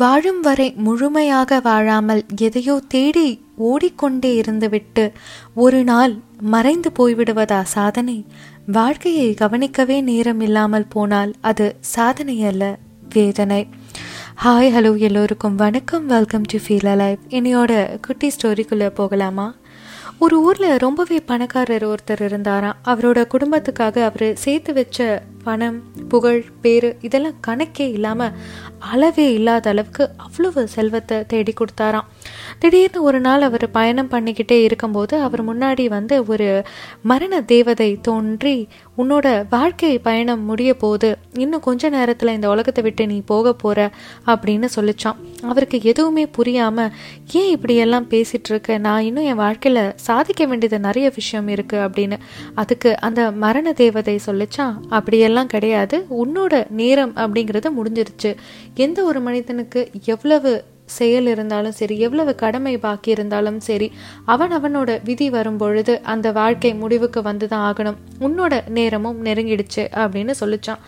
வாழும் வரை முழுமையாக வாழாமல் எதையோ தேடி ஓடிக்கொண்டே இருந்துவிட்டு ஒரு நாள் மறைந்து போய்விடுவதா சாதனை? வாழ்க்கையை கவனிக்கவே நேரம் இல்லாமல் போனால் அது சாதனை அல்ல வேதனை. ஹாய் ஹலோ எல்லோருக்கும் வணக்கம். வெல்கம் டு ஃபீல் அலைவ் என்னையோட குட்டி ஸ்டோரிக்குள்ளே போகலாமா? ஒரு ஊரில் ரொம்பவே பணக்காரர் ஒருத்தர் இருந்தாராம். அவரோட குடும்பத்துக்காக அவர் சேர்த்து வச்ச பணம் புகழ் பேர் இதெல்லாம் கணக்கே இல்லாமல் அளவே இல்லாத அளவுக்கு அவ்வளவு செல்வத்தை தேடி கொடுத்தாராம். திடீர்னு ஒரு நாள் அவர் பயணம் பண்ணிக்கிட்டே இருக்கும்போது அவர் முன்னாடி வந்து ஒரு மரண தேவதை தோன்றி உன்னோட வாழ்க்கை பயணம் முடிய போது இன்னும் கொஞ்ச நேரத்தில் இந்த உலகத்தை விட்டு நீ போக போற அப்படின்னு சொல்லிச்சான். அவருக்கு எதுவுமே புரியாம ஏன் இப்படி எல்லாம் பேசிட்டு இருக்க நான் இன்னும் என் வாழ்க்கையில சாதிக்க வேண்டியது நிறைய விஷயம் இருக்கு அப்படின்னு. அதுக்கு அந்த மரண தேவதை சொல்லிச்சான் அப்படியெல்லாம் கிடையாது. உன்னோட நேரம் அப்படிங்கிறது முடிஞ்சிருச்சு. எந்த ஒரு மனிதனுக்கு எவ்வளவு செயல் இருந்தாலும் சரி எவ்வளவு கடமை பாக்கி இருந்தாலும் சரி அவன் அவனோட விதி வரும் பொழுது அந்த வாழ்க்கை முடிவுக்கு வந்து தான் ஆகணும். உன்னோட நேரமும் நெருங்கிடுச்சு அப்படின்னு சொல்லிச்சான்.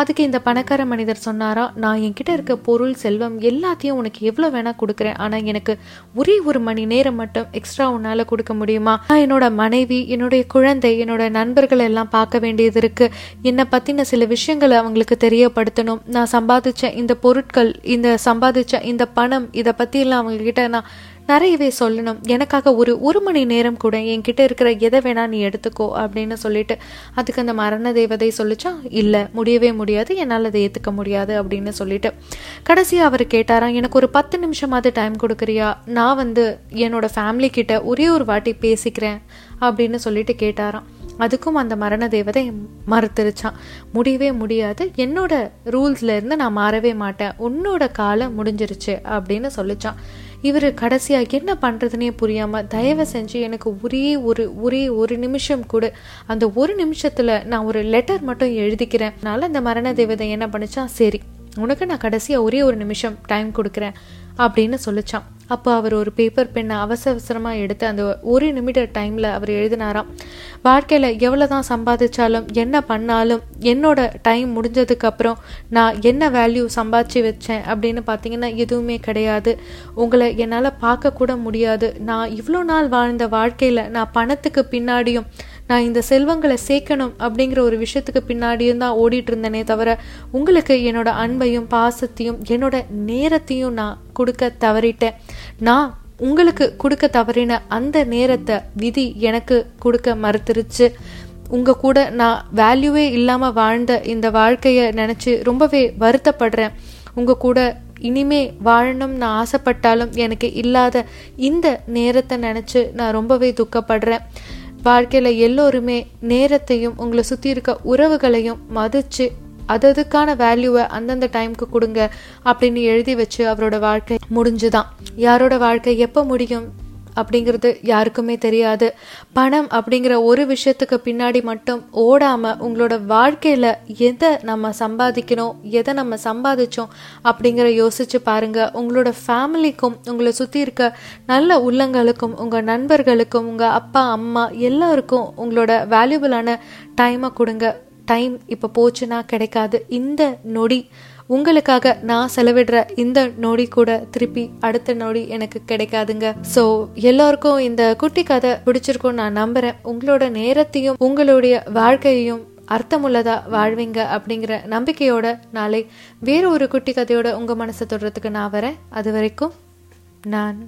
அதுக்கு இந்த பணக்கார மனிதர் சொன்னாரா நான் என்கிட்ட இருக்க பொருள் செல்வம் எல்லாத்தையும் உனக்கு எவ்வளோ வேணா கொடுக்குறேன். ஆனால் எனக்கு ஒரே ஒரு மணி நேரம் மட்டும் எக்ஸ்ட்ரா உன்னால் கொடுக்க முடியுமா? நான் என்னோட மனைவி என்னுடைய குழந்தை என்னோட நண்பர்கள் எல்லாம் பார்க்க வேண்டியது இருக்கு. என்னை பற்றின சில விஷயங்களை அவங்களுக்கு தெரியப்படுத்தணும். நான் சம்பாதிச்ச இந்த பொருட்கள் இந்த சம்பாதிச்ச இந்த பணம் இதை பற்றியெல்லாம் அவங்கக்கிட்ட நான் நிறையவே சொல்லணும். எனக்காக ஒரு ஒரு மணி நேரம் கூட என்கிட்ட இருக்கிற எதை வேணா நீ எடுத்துக்கோ அப்படின்னு சொல்லிட்டு அதுக்கு அந்த மரண தேவதை சொல்லிச்சா இல்லை முடியவே முடியாது. என்னால் அதை ஏற்றுக்க முடியாது அப்படின்னு சொல்லிட்டு. கடைசியாக அவர் கேட்டாராம் எனக்கு ஒரு பத்து நிமிஷமாவது டைம் கொடுக்குறியா? நான் வந்து என்னோட ஃபேமிலி கிட்ட ஒரே ஒரு வாட்டி பேசிக்கிறேன் அப்படின்னு சொல்லிட்டு கேட்டாராம். அதுக்கும் அந்த மரண தேவதை மறுத்துருச்சான். முடியவே முடியாது. என்னோட ரூல்ஸ்ல இருந்து நான் மாறவே மாட்டேன். உன்னோட காலம் முடிஞ்சிருச்சு அப்படின்னு சொல்லிச்சான். இவர் கடைசியாக என்ன பண்ணுறதுனே புரியாமல் தயவு செஞ்சு எனக்கு ஒரே ஒரு ஒரே ஒரு நிமிஷம் கூட. அந்த ஒரு நிமிஷத்தில் நான் ஒரு லெட்டர் மட்டும் எழுதிக்கிறேன். அதனால் அந்த மரண தேவதை என்ன பண்ணிச்சான்? சரி உனக்கு நான் கடைசியாக ஒரே ஒரு நிமிஷம் டைம் கொடுக்குறேன் அப்படின்னு சொல்லிச்சான். அப்போ அவர் ஒரு பேப்பர் பெண்ணை அவசர அவசரமாக எடுத்து அந்த ஒரு நிமிட டைமில் அவர் எழுதினாராம். வாழ்க்கையில் எவ்வளோ தான் சம்பாதிச்சாலும் என்ன பண்ணாலும் என்னோட டைம் முடிஞ்சதுக்கப்புறம் நான் என்ன வேல்யூ சம்பாதிச்சு வச்சேன்? அப்படின்னு பார்த்தீங்கன்னா எதுவுமே கிடையாது. உங்களை என்னால் பார்க்கக்கூட முடியாது. நான் இவ்வளோ நாள் வாழ்ந்த வாழ்க்கையில் நான் பணத்துக்கு பின்னாடியும் நான் இந்த செல்வங்களை சேர்க்கணும் அப்படிங்கிற ஒரு விஷயத்துக்கு பின்னாடியும் தான் ஓடிட்டு இருந்தேனே தவிர உங்களுக்கு என்னோட அன்பையும் பாசத்தையும் என்னோட நேரத்தையும் நான் கொடுக்க தவறிட்டேன். நான் உங்களுக்கு கொடுக்க தவறின அந்த நேரத்தை விதி எனக்கு கொடுக்க மறுத்துருச்சு. உங்க கூட நான் வேல்யூவே இல்லாம வாழ்ந்த இந்த வாழ்க்கையை நினைச்சு ரொம்பவே வருத்தப்படுறேன். உங்க கூட இனிமே வாழணும் நான் ஆசைப்பட்டாலும் எனக்கு இல்லாத இந்த நேரத்தை நினச்சி நான் ரொம்பவே துக்கப்படுறேன். வாழ்க்கையில் எல்லோருமே நேரத்தையும் உங்களை சுற்றி இருக்க உறவுகளையும் மதித்து அததுக்கான வேல்யூவை அந்தந்த டைமுக்கு கொடுங்க அப்படின்னு எழுதி வச்சு அவரோட வாழ்க்கை முடிஞ்சுதான். யாரோட வாழ்க்கை எப்போ முடியும்? அப்படிங்கிறது யாருக்குமே தெரியாது. பணம் அப்படிங்கிற ஒரு விஷயத்துக்கு பின்னாடி மட்டும் ஓடாம உங்களோட வாழ்க்கையில எதை நம்ம சம்பாதிக்கணும் எதை நம்ம சம்பாதிச்சோம் அப்படிங்கிற யோசிச்சு பாருங்க. உங்களோட ஃபேமிலிக்கும் உங்களை சுத்தி இருக்க நல்ல உள்ளங்களுக்கும் உங்க நண்பர்களுக்கும் உங்க அப்பா அம்மா எல்லாருக்கும் உங்களோட வேல்யூபிளான டைமை கொடுங்க. டைம் இப்போ போச்சுன்னா கிடைக்காது. இந்த நொடி உங்களுக்காக நான் செலவிடுற இந்த நொடி கூட திருப்பி அடுத்த நொடி எனக்கு கிடைக்காதுங்க. ஸோ எல்லோருக்கும் இந்த குட்டி கதை பிடிச்சிருக்கும் நான் நம்புறேன். உங்களோட நேரத்தையும் உங்களுடைய வாழ்க்கையையும் அர்த்தமுள்ளதா வாழ்வீங்க அப்படிங்கிற நம்பிக்கையோட நாளை வேற ஒரு குட்டி கதையோட உங்க மனசை தொடுறதுக்கு நான் வரேன். அது வரைக்கும் நான்